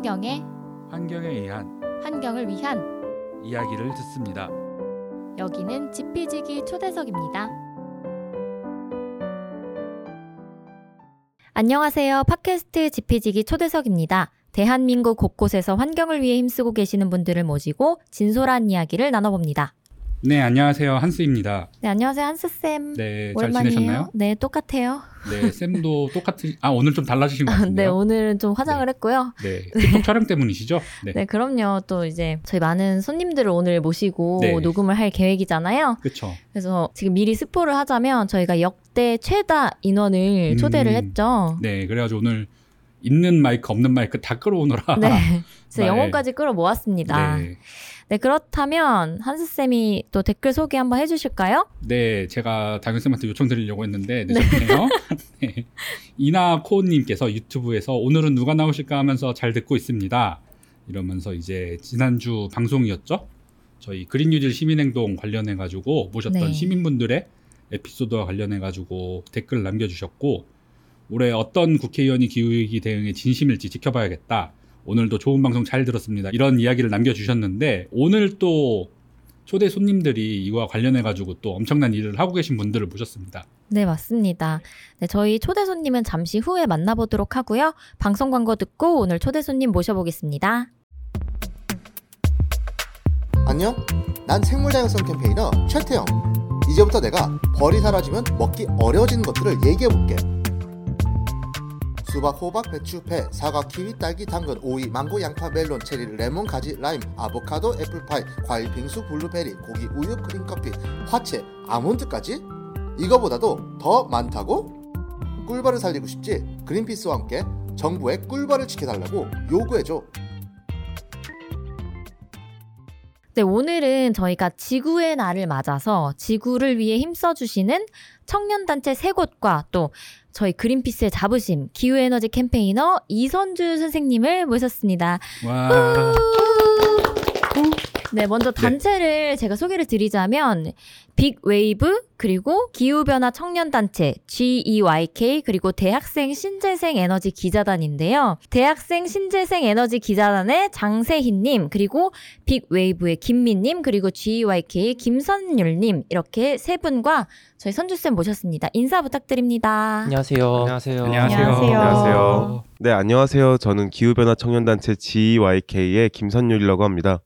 환경에 환경에 의한 환경을 위한 이야기를 듣습니다. 여기는 지피지기 초대석입니다. 안녕하세요. 팟캐스트 지피지기 초대석입니다. 대한민국 곳곳에서 환경을 위해 힘쓰고 계시는 분들을 모시고 진솔한 이야기를 나눠봅니다. 네, 안녕하세요. 한스입니다. 네, 안녕하세요. 한스쌤. 네, 잘 오랜만이에요. 지내셨나요? 네, 똑같아요. 네, 쌤도 똑같은 아, 오늘 좀 달라지신 것 네, 같은데요. 오늘은 좀 화장을 했고요. 네, 틱톡 촬영 때문이시죠? 네. 네, 그럼요. 또 이제 저희 많은 손님들을 오늘 모시고 네. 녹음을 할 계획이잖아요. 그렇죠. 그래서 지금 미리 스포를 하자면 저희가 역대 최다 인원을 음. 초대를 했죠. 네, 그래 가지고 오늘 있는 마이크 없는 마이크 다 끌어오느라 네. 그래서 네. 영혼까지 끌어 모았습니다. 네. 네. 그렇다면 한스쌤이 또 댓글 소개 한번 해주실까요? 네, 제가 당연쌤한테 요청드리려고 했는데 늦었네요. 네. 이나코님께서 유튜브에서 오늘은 누가 나오실까 하면서 잘 듣고 있습니다. 이러면서 이제 지난주 방송이었죠. 저희 그린 뉴딜 시민행동 관련해 가지고 모셨던 네. 시민분들의 에피소드와 관련해 가지고 댓글 남겨주셨고 올해 어떤 국회의원이 기후위기 대응에 진심일지 지켜봐야겠다. 오늘도 좋은 방송 잘 들었습니다. 이런 이야기를 남겨주셨는데 오늘 또 초대 손님들이 이와 관련해 가지고 또 엄청난 일을 하고 계신 분들을 모셨습니다. 네, 맞습니다. 네, 저희 초대 손님은 잠시 후에 만나보도록 하고요. 방송 광고 듣고 오늘 초대 손님 모셔보겠습니다. 안녕? 난 생물 다양성 campaigner 최태영. 이제부터 내가 벌이 사라지면 먹기 어려워지는 것들을 얘기해 볼게. 수박, 호박, 배추, 배, 사과, 키위, 딸기, 당근, 오이, 망고, 양파, 멜론, 체리, 레몬, 가지, 라임, 아보카도, 애플파이, 과일, 빙수, 블루베리, 고기, 우유, 크림, 커피, 화채, 아몬드까지? 이거보다도 더 많다고? 꿀벌을 살리고 싶지? 그린피스와 함께 정부의 꿀벌을 지켜달라고 요구해줘. 네, 오늘은 저희가 지구의 날을 맞아서 지구를 위해 힘써주시는 청년단체 세 곳과 또 저희 그린피스의 자부심, 기후에너지 캠페이너 이선주 선생님을 모셨습니다. 와, 네, 먼저 단체를 제가 소개를 드리자면 빅웨이브 그리고 기후변화 청년단체 GEYK 그리고 대학생 신재생 에너지 기자단인데요. 대학생 신재생 에너지 기자단의 장세희님 그리고 빅웨이브의 김민님 그리고 GEYK 김선율님 이렇게 세 분과 저희 선주쌤 모셨습니다. 인사 부탁드립니다. 안녕하세요. 안녕하세요. 안녕하세요. 안녕하세요. 네, 안녕하세요. 저는 기후변화 청년단체 GYK의 김선율이라고 합니다.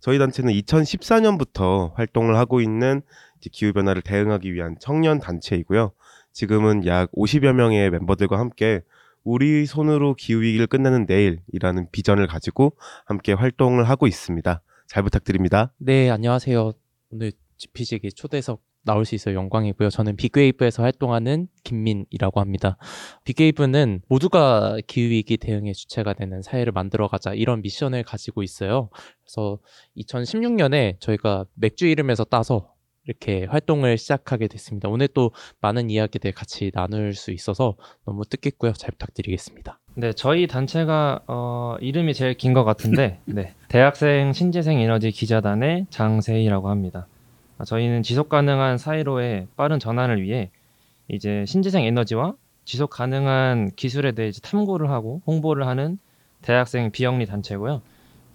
저희 단체는 2014년부터 활동을 하고 있는 이제 기후 변화를 대응하기 위한 청년 단체이고요. 지금은 약 50여 명의 멤버들과 함께 우리 손으로 기후 위기를 끝내는 내일이라는 비전을 가지고 함께 활동을 하고 있습니다. 잘 부탁드립니다. 네, 안녕하세요. 오늘 GPG기 초대석 나올 수 있어 영광이고요. 저는 빅웨이브에서 활동하는 김민이라고 합니다. 빅웨이브는 모두가 기후위기 대응의 주체가 되는 사회를 만들어가자 이런 미션을 가지고 있어요. 그래서 2016년에 저희가 맥주 이름에서 따서 이렇게 활동을 시작하게 됐습니다. 오늘 또 많은 이야기들 같이 나눌 수 있어서 너무 뜻깊고요. 잘 부탁드리겠습니다. 네, 저희 단체가 어, 이름이 제일 긴 것 같은데, 네, 대학생 신재생 에너지 기자단의 장세희라고 합니다. 아, 저희는 지속 가능한 사회로의 빠른 전환을 위해 이제 신재생 에너지와 지속 가능한 기술에 대해 탐구를 하고 홍보를 하는 대학생 비영리 단체고요.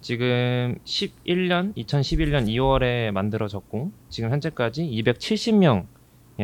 지금 11년, 2011년 2월에 만들어졌고 지금 현재까지 270명의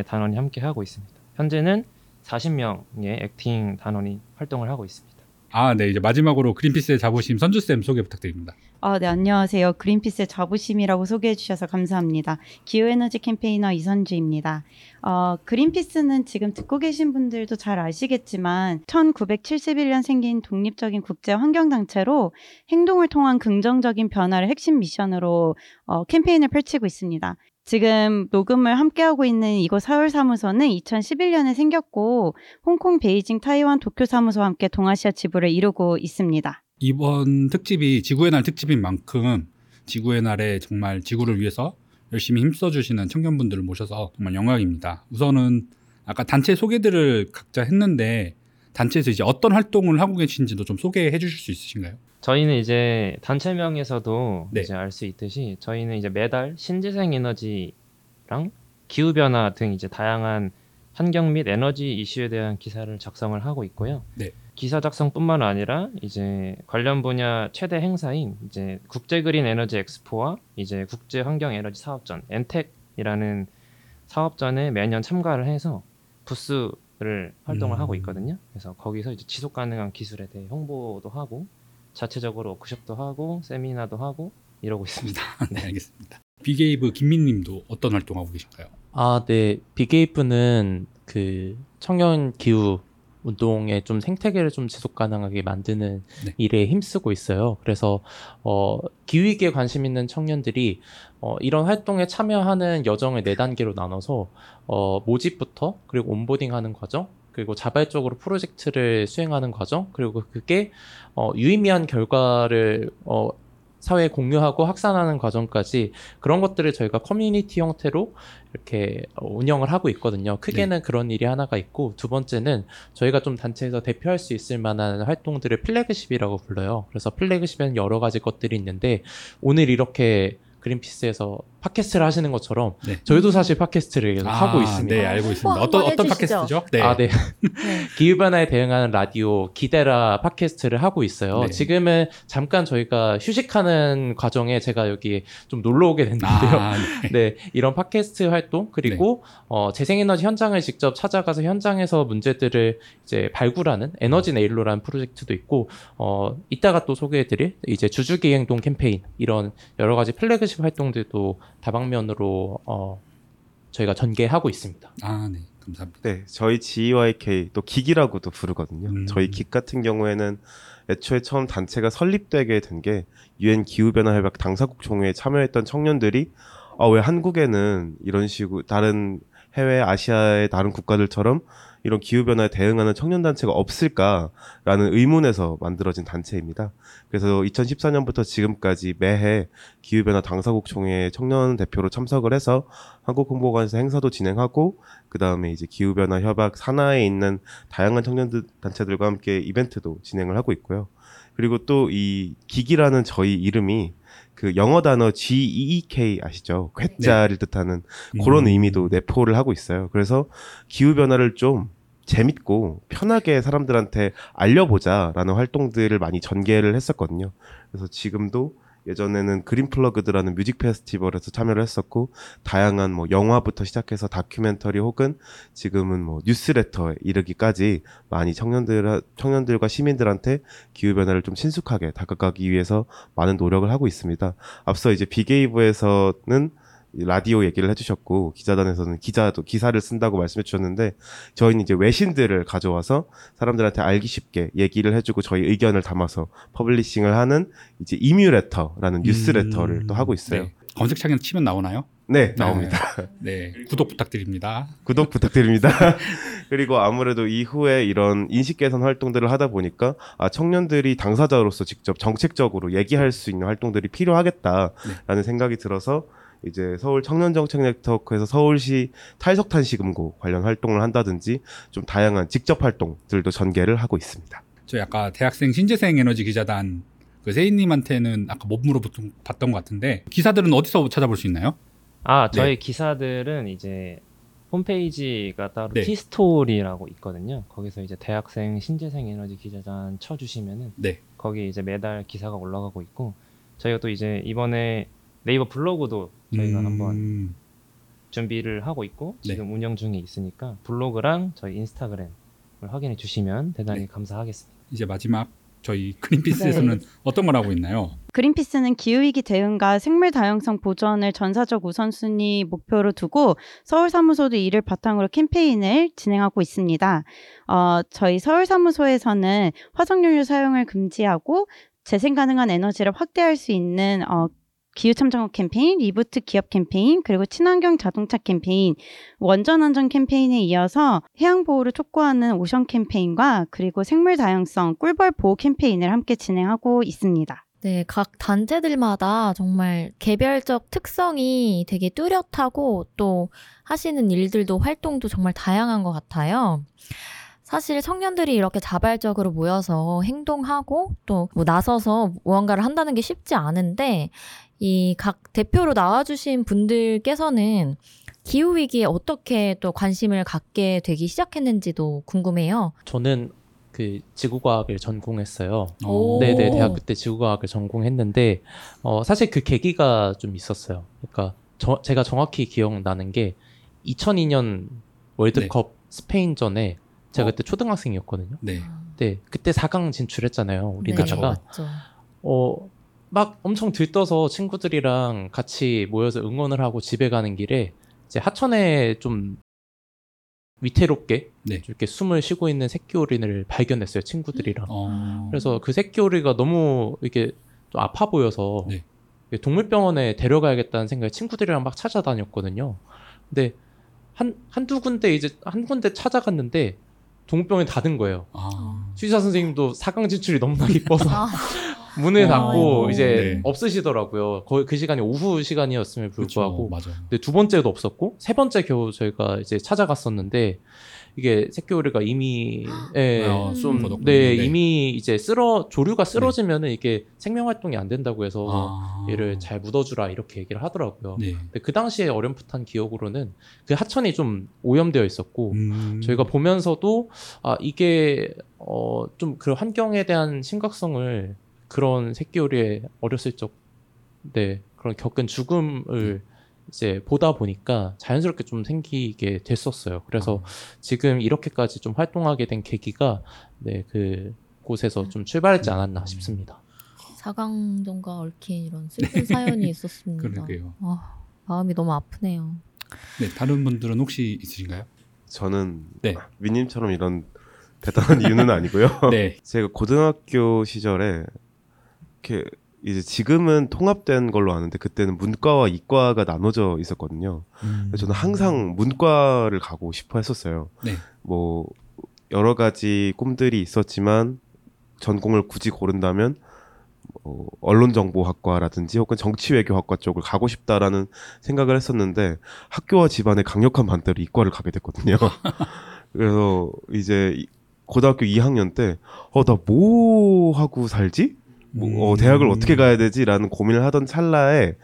단원이 함께 하고 있습니다. 현재는 40명의 액팅 단원이 활동을 하고 있습니다. 아, 네, 이제 마지막으로 그린피스의 자부심 선주쌤 소개 부탁드립니다. 아, 네, 안녕하세요. 그린피스의 자부심이라고 소개해 주셔서 감사합니다. 기후에너지 캠페이너 이선주입니다. 어, 그린피스는 지금 듣고 계신 분들도 잘 아시겠지만 1971년 생긴 독립적인 국제 환경 단체로 행동을 통한 긍정적인 변화를 핵심 미션으로 어, 캠페인을 펼치고 있습니다. 지금 녹음을 함께하고 있는 이곳 서울 사무소는 2011년에 생겼고 홍콩, 베이징, 타이완, 도쿄 사무소와 함께 동아시아 지부를 이루고 있습니다. 이번 특집이 지구의 날 특집인 만큼 지구의 날에 정말 지구를 위해서 열심히 힘써주시는 청년분들을 모셔서 정말 영광입니다. 우선은 아까 단체 소개들을 각자 했는데 단체에서 이제 어떤 활동을 하고 계신지도 좀 소개해 주실 수 있으신가요? 저희는 이제 단체명에서도 네. 이제 알 수 있듯이 저희는 이제 매달 신재생 에너지랑 기후 변화 등 이제 다양한 환경 및 에너지 이슈에 대한 기사를 작성을 하고 있고요. 네. 기사 작성뿐만 아니라 이제 관련 분야 최대 행사인 이제 국제 그린 에너지 엑스포와 이제 국제 환경 에너지 사업전 엔텍이라는 사업전에 매년 참가를 해서 부스를 활동을 음. 하고 있거든요. 그래서 거기서 이제 지속 가능한 기술에 대해 홍보도 하고 자체적으로 워크숍도 하고 세미나도 하고 이러고 있습니다. 네, 알겠습니다. 비게이브 김민님도 어떤 활동하고 계신가요? 아, 네. 빅웨이프는 그 청년 기후 운동에 좀 생태계를 좀 지속 가능하게 만드는 네. 일에 힘쓰고 있어요. 그래서 어 기후위기에 관심 있는 청년들이 어 이런 활동에 참여하는 여정을 네 단계로 나눠서 어 모집부터 그리고 onboarding하는 과정 그리고 자발적으로 프로젝트를 수행하는 과정 그리고 그게 어 유의미한 결과를 어 사회에 공유하고 확산하는 과정까지 그런 것들을 저희가 커뮤니티 형태로 이렇게 어, 운영을 하고 있거든요. 크게는 그런 일이 하나가 있고 두 번째는 저희가 좀 단체에서 대표할 수 있을 만한 활동들을 flagship이라고 불러요. 그래서 flagship에는 여러 가지 것들이 있는데 오늘 이렇게 그린피스에서 팟캐스트를 하시는 것처럼 네. 저희도 사실 팟캐스트를 계속 하고 있습니다. 네, 알고 있습니다. 어떤 어떤. 팟캐스트죠? 네. 아, 네. 네. 기후 변화에 대응하는 라디오 기대라 팟캐스트를 하고 있어요. 네. 지금은 잠깐 저희가 휴식하는 과정에 제가 여기 좀 놀러 오게 됐는데요. 아, 네. 네, 이런 팟캐스트 활동 그리고 어, 재생에너지 현장을 직접 찾아가서 현장에서 문제들을 이제 발굴하는 에너지 네일로라는 프로젝트도 있고 어, 이따가 또 소개해드릴 이제 주주기 행동 캠페인 이런 여러 가지 플래그 십 활동들도 다방면으로 어, 저희가 전개하고 있습니다. 아, 네. 감사합니다. 네, 저희 GYK 또 기기라고도 부르거든요. 음. 저희 기 같은 경우에는 애초에 처음 단체가 설립되게 된 게 유엔 기후 변화 협약 당사국 총회에 참여했던 청년들이 아, 왜 한국에는 이런 식으로 다른 해외 아시아의 다른 국가들처럼 이런 기후변화에 대응하는 청년단체가 없을까라는 의문에서 만들어진 단체입니다. 그래서 2014년부터 지금까지 매해 기후변화 당사국 총회에 청년 대표로 참석을 해서 한국홍보관에서 행사도 진행하고 그 다음에 이제 기후변화 협약 산하에 있는 다양한 청년들 단체들과 함께 이벤트도 진행을 하고 있고요. 그리고 또 이 기기라는 저희 이름이 그 영어 단어 GEEK 아시죠? 괴짜를 뜻하는 그런 음. 의미도 내포를 하고 있어요. 그래서 기후 변화를 좀 재밌고 편하게 사람들한테 알려보자라는 활동들을 많이 전개를 했었거든요. 그래서 지금도 예전에는 그린 플러그드라는 뮤직 페스티벌에서 참여를 했었고 다양한 뭐 영화부터 시작해서 다큐멘터리 혹은 지금은 뭐 뉴스레터에 이르기까지 많이 청년들 청년들과 시민들한테 기후 변화를 좀 친숙하게 다가가기 위해서 많은 노력을 하고 있습니다. 앞서 이제 빅웨이브에서는 이 라디오 얘기를 해주셨고 기자단에서는 기자도 기사를 쓴다고 말씀해 주셨는데 저희는 이제 외신들을 가져와서 사람들한테 알기 쉽게 얘기를 해주고 저희 의견을 담아서 publishing을 하는 이제 이뮤레터라는 뉴스레터를 음. 또 하고 있어요. 네. 검색창에 치면 나오나요? 네, 나옵니다. 네. 구독 부탁드립니다. 구독 부탁드립니다. 그리고 아무래도 이후에 이런 인식 개선 활동들을 하다 보니까 아, 청년들이 당사자로서 직접 정책적으로 얘기할 수 있는 활동들이 필요하겠다라는 생각이 들어서 이제 서울 청년 정책 네트워크에서 서울시 탈석탄 시 금고 관련 활동을 한다든지 좀 다양한 직접 활동들도 전개를 하고 있습니다. 저희 아까 대학생 신재생 에너지 기자단 그 세인님한테는 아까 못 물어봤던 것 같은데 기사들은 어디서 찾아볼 수 있나요? 아, 저희 네. 기사들은 이제 홈페이지가 따로 네. 티스토리라고 있거든요. 거기서 이제 대학생 신재생 에너지 기자단 쳐주시면은 네. 거기 이제 매달 기사가 올라가고 있고 저희가 또 이제 이번에 네이버 블로그도 저희가 음, 한번 준비를 하고 있고 네. 지금 운영 중에 있으니까 블로그랑 저희 인스타그램을 확인해 주시면 대단히 네. 감사하겠습니다. 이제 마지막 저희 그린피스에서는 어떤 걸 하고 있나요? 그린피스는 기후위기 대응과 생물 다양성 보전을 전사적 우선순위 목표로 두고 서울 사무소도 이를 바탕으로 캠페인을 진행하고 있습니다. 어, 저희 서울 사무소에서는 화석연료 사용을 금지하고 재생 가능한 에너지를 확대할 수 있는 어, 기후 참정권 캠페인, 리부트 기업 캠페인, 그리고 친환경 자동차 캠페인, 원전 안전 캠페인에 이어서 해양 보호를 촉구하는 ocean 캠페인과 그리고 생물 다양성 꿀벌 보호 캠페인을 함께 진행하고 있습니다. 네, 각 단체들마다 정말 개별적 특성이 되게 뚜렷하고 또 하시는 일들도 활동도 정말 다양한 것 같아요. 사실 청년들이 이렇게 자발적으로 모여서 행동하고 또 뭐 나서서 무언가를 한다는 게 쉽지 않은데 이 각 대표로 나와주신 분들께서는 기후 위기에 어떻게 또 관심을 갖게 되기 시작했는지도 궁금해요. 저는 그그 지구과학을 전공했어요. 어. 네네 대학교 때 지구과학을 전공했는데 어, 사실 그 계기가 좀 있었어요. 그러니까 저, 제가 정확히 기억나는 게 2002년 월드컵 스페인전에 제가 어. 그때 초등학생이었거든요. 네. 네 그때 4강 진출했잖아요. 네, 우리나라가 맞죠. 어, 막 엄청 들떠서 친구들이랑 같이 모여서 응원을 하고 집에 가는 길에 이제 하천에 좀 위태롭게 네. 이렇게 숨을 쉬고 있는 새끼 오리를 발견했어요 친구들이랑. 어. 그래서 그 새끼 오리가 너무 이렇게 좀 아파 보여서 네. 동물병원에 데려가야겠다는 생각에 친구들이랑 막 찾아다녔거든요. 근데 한 한두 군데 이제 한 군데 찾아갔는데 동물병원이 닫은 거예요. 아. 수의사 선생님도 4강 진출이 너무나 기뻐서 아, 문을 어. 닫고 이제 네. 없으시더라고요. 거의 그 시간이 오후 시간이었음에도 불구하고. 그렇죠. 맞아요. 근데 두 번째도 없었고 세 번째 겨우 저희가 이제 찾아갔었는데 이게 새끼오리가 이미 예, 어, 좀 걷었군요. 네, 네. 이미 이제 쓸어 조류가 쓰러지면은 이게 생명 활동이 안 된다고 해서 아. 얘를 잘 묻어주라 이렇게 얘기를 하더라고요. 네. 근데 그 당시에 어렴풋한 기억으로는 그 하천이 좀 오염되어 있었고 음. 저희가 보면서도 아 이게 어좀 그 환경에 대한 심각성을 그런 새끼오리의 어렸을 적 네 그런 겪은 죽음을 이제 보다 보니까 자연스럽게 좀 생기게 됐었어요. 그래서 지금 이렇게까지 좀 활동하게 된 계기가 네 그 곳에서 좀 출발했지 않았나 싶습니다. 사강전과 얽힌 이런 슬픈 사연이 있었습니다. 그러게요. 아, 마음이 너무 아프네요. 네, 다른 분들은 혹시 있으신가요? 저는 네. 위님처럼 이런 대단한 이유는 아니고요. 네. 제가 고등학교 시절에 이렇게 이제 지금은 통합된 걸로 아는데 그때는 문과와 이과가 나눠져 있었거든요. 음. 저는 항상 문과를 가고 싶어 했었어요. 네. 뭐 여러 가지 꿈들이 있었지만 전공을 굳이 고른다면 뭐 언론정보학과라든지 혹은 정치외교학과 쪽을 가고 싶다라는 생각을 했었는데 학교와 집안의 강력한 반대로 이과를 가게 됐거든요. 그래서 이제 이- 고등학교 2학년 때 어 나 뭐 하고 살지? 뭐, 어, 대학을 음. 어떻게 가야 되지라는 고민을 하던 찰나에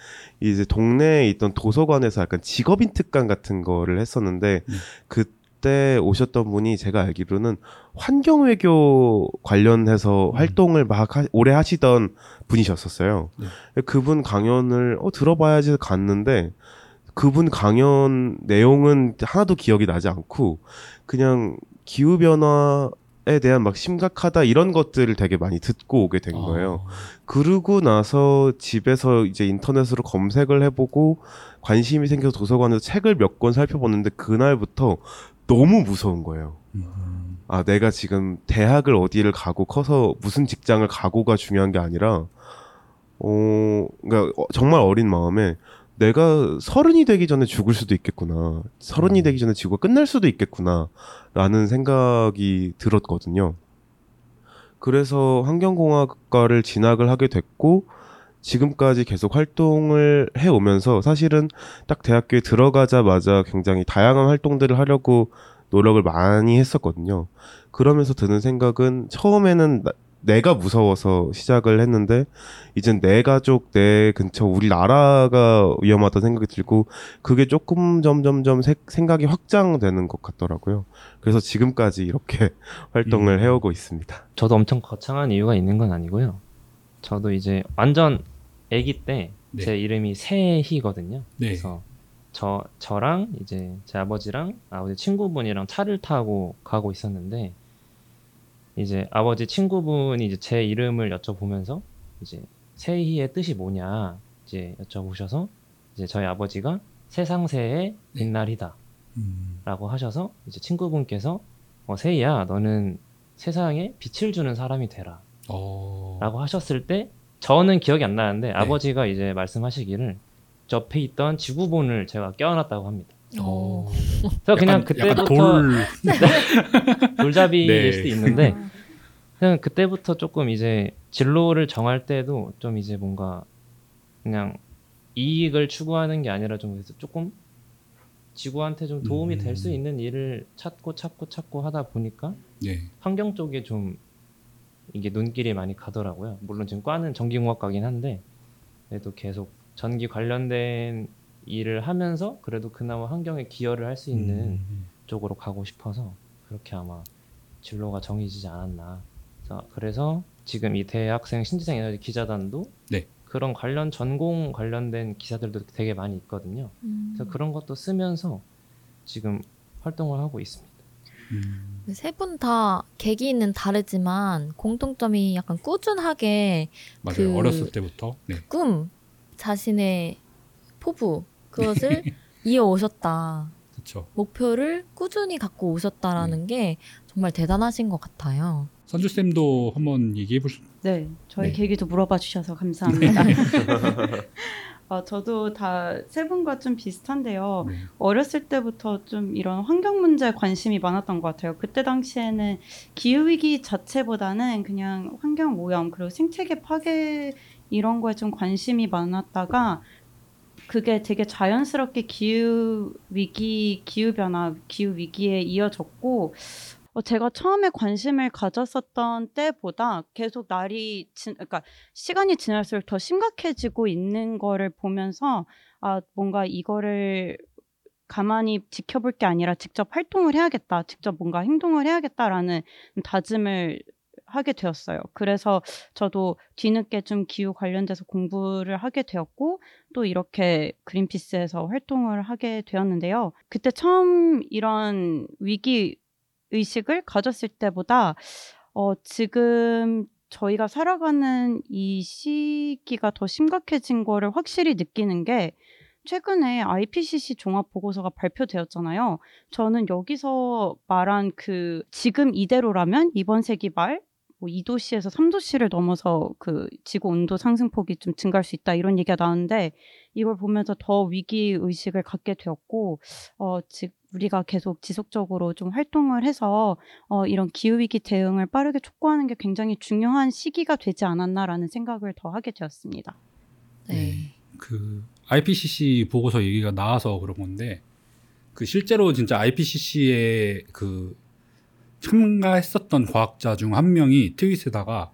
이제 동네에 있던 도서관에서 약간 직업인 특강 같은 거를 했었는데 네. 그때 오셨던 분이 제가 알기로는 환경 외교 관련해서 활동을 막 하- 오래 하시던 분이셨었어요. 네. 그분 강연을 어, 들어봐야지 갔는데 그분 강연 내용은 하나도 기억이 나지 않고 그냥 기후 변화에 대한 막 심각하다 이런 것들을 되게 많이 듣고 오게 된 거예요. 아. 그러고 나서 집에서 이제 인터넷으로 검색을 해보고 관심이 생겨서 도서관에서 책을 몇 권 살펴봤는데 그날부터 너무 무서운 거예요. 음. 아, 내가 지금 대학을 어디를 가고 커서 무슨 직장을 가고가 중요한 게 아니라, 어, 그러니까 어, 정말 어린 마음에 내가 서른이 되기 전에 죽을 수도 있겠구나. 서른이 음. 되기 전에 지구가 끝날 수도 있겠구나. 라는 생각이 들었거든요. 그래서 환경공학과를 진학을 하게 됐고, 지금까지 계속 활동을 해오면서 사실은 딱 대학교에 들어가자마자 굉장히 다양한 활동들을 하려고 노력을 많이 했었거든요. 그러면서 드는 생각은 처음에는 나- 내가 무서워서 시작을 했는데 이젠 내 가족, 내 근처, 우리 나라가 위험하다는 생각이 들고 그게 조금 점점점 세- 생각이 확장되는 것 같더라고요. 그래서 지금까지 이렇게 활동을 음. 해오고 있습니다. 저도 엄청 거창한 이유가 있는 건 아니고요. 저도 이제 완전 아기 때 네. 제 이름이 세희거든요. 네. 그래서 저 저랑 이제 제 아버지랑 아버지 친구분이랑 차를 타고 가고 있었는데 이제 아버지 친구분이 이제 제 이름을 여쭤보면서 이제 세희의 뜻이 뭐냐 이제 여쭤보셔서 이제 저희 아버지가 세상새의 빛날이다라고 음. 하셔서 이제 친구분께서 어, 세희야 너는 세상에 빛을 주는 사람이 되라 어. 라고 하셨을 때 저는 기억이 안 나는데 아버지가 이제 말씀하시기를 옆에 있던 지구본을 제가 껴안았다고 합니다. 어. 그래서 그냥 약간- 그때부터 돌. 돌잡이일 네. 수도 있는데 그냥 그때부터 조금 이제 진로를 정할 때도 좀 이제 뭔가 그냥 이익을 추구하는 게 아니라 좀 그래서 조금 지구한테 좀 도움이 될수 음. 있는 일을 찾고 찾고 찾고 하다 보니까 네. 환경 쪽에 좀 이게 눈길이 많이 가더라고요. 물론 지금 과는 전기공학과긴 한데 그래도 계속 전기 관련된 일을 하면서 그래도 그나마 환경에 기여를 할 수 있는 음. 쪽으로 가고 싶어서 그렇게 아마 진로가 정해지지 않았나. 자, 그래서 지금 이 대학생 신지생 에너지 기자단도 네. 그런 관련 전공 관련된 기사들도 되게 많이 있거든요. 음. 그래서 그런 것도 쓰면서 지금 활동을 하고 있습니다. 음, 세분 다 계기는 다르지만 공통점이 약간 꾸준하게 맞아요. 그- 어렸을 때부터. 네. 꿈 자신의 포부 그것을 이어오셨다. 그렇죠. 목표를 꾸준히 갖고 오셨다라는 게 정말 대단하신 것 같아요. 선주 쌤도 한번 얘기해 보실. 네, 저희 네. 계기도 물어봐 주셔서 감사합니다. 어, 저도 다 세 분과 좀 비슷한데요. 네. 어렸을 때부터 좀 이런 환경 문제에 관심이 많았던 것 같아요. 그때 당시에는 기후 위기 자체보다는 그냥 환경 오염 그리고 생태계 파괴 이런 거에 좀 관심이 많았다가 그게 되게 자연스럽게 기후 위기, 기후 변화, 기후 위기에 이어졌고 어, 제가 처음에 관심을 가졌었던 때보다 계속 날이 지, 그러니까 시간이 지날수록 더 심각해지고 있는 거를 보면서 아 뭔가 이거를 가만히 지켜볼 게 아니라 직접 활동을 해야겠다, 직접 뭔가 행동을 해야겠다라는 다짐을 하게 되었어요. 그래서 저도 뒤늦게 좀 기후 관련돼서 공부를 하게 되었고 또 이렇게 그린피스에서 활동을 하게 되었는데요. 그때 처음 이런 위기 의식을 가졌을 때보다 어, 지금 저희가 살아가는 이 시기가 더 심각해진 거를 확실히 느끼는 게 최근에 IPCC 종합 보고서가 발표되었잖아요. 저는 여기서 말한 그 지금 이대로라면 이번 세기 말 뭐 2도씨에서 3도씨를 넘어서 그 지구 온도 상승폭이 좀 증가할 수 있다 이런 얘기가 나왔는데 이걸 보면서 더 위기 의식을 갖게 되었고 어, 즉 우리가 계속 지속적으로 좀 활동을 해서 어, 이런 기후 위기 대응을 빠르게 촉구하는 게 굉장히 중요한 시기가 되지 않았나라는 생각을 더 하게 되었습니다. 네. 그 IPCC 보고서 얘기가 나와서 그런 건데 그 실제로 진짜 IPCC에 그 참가했었던 과학자 중 한 명이 트윗에다가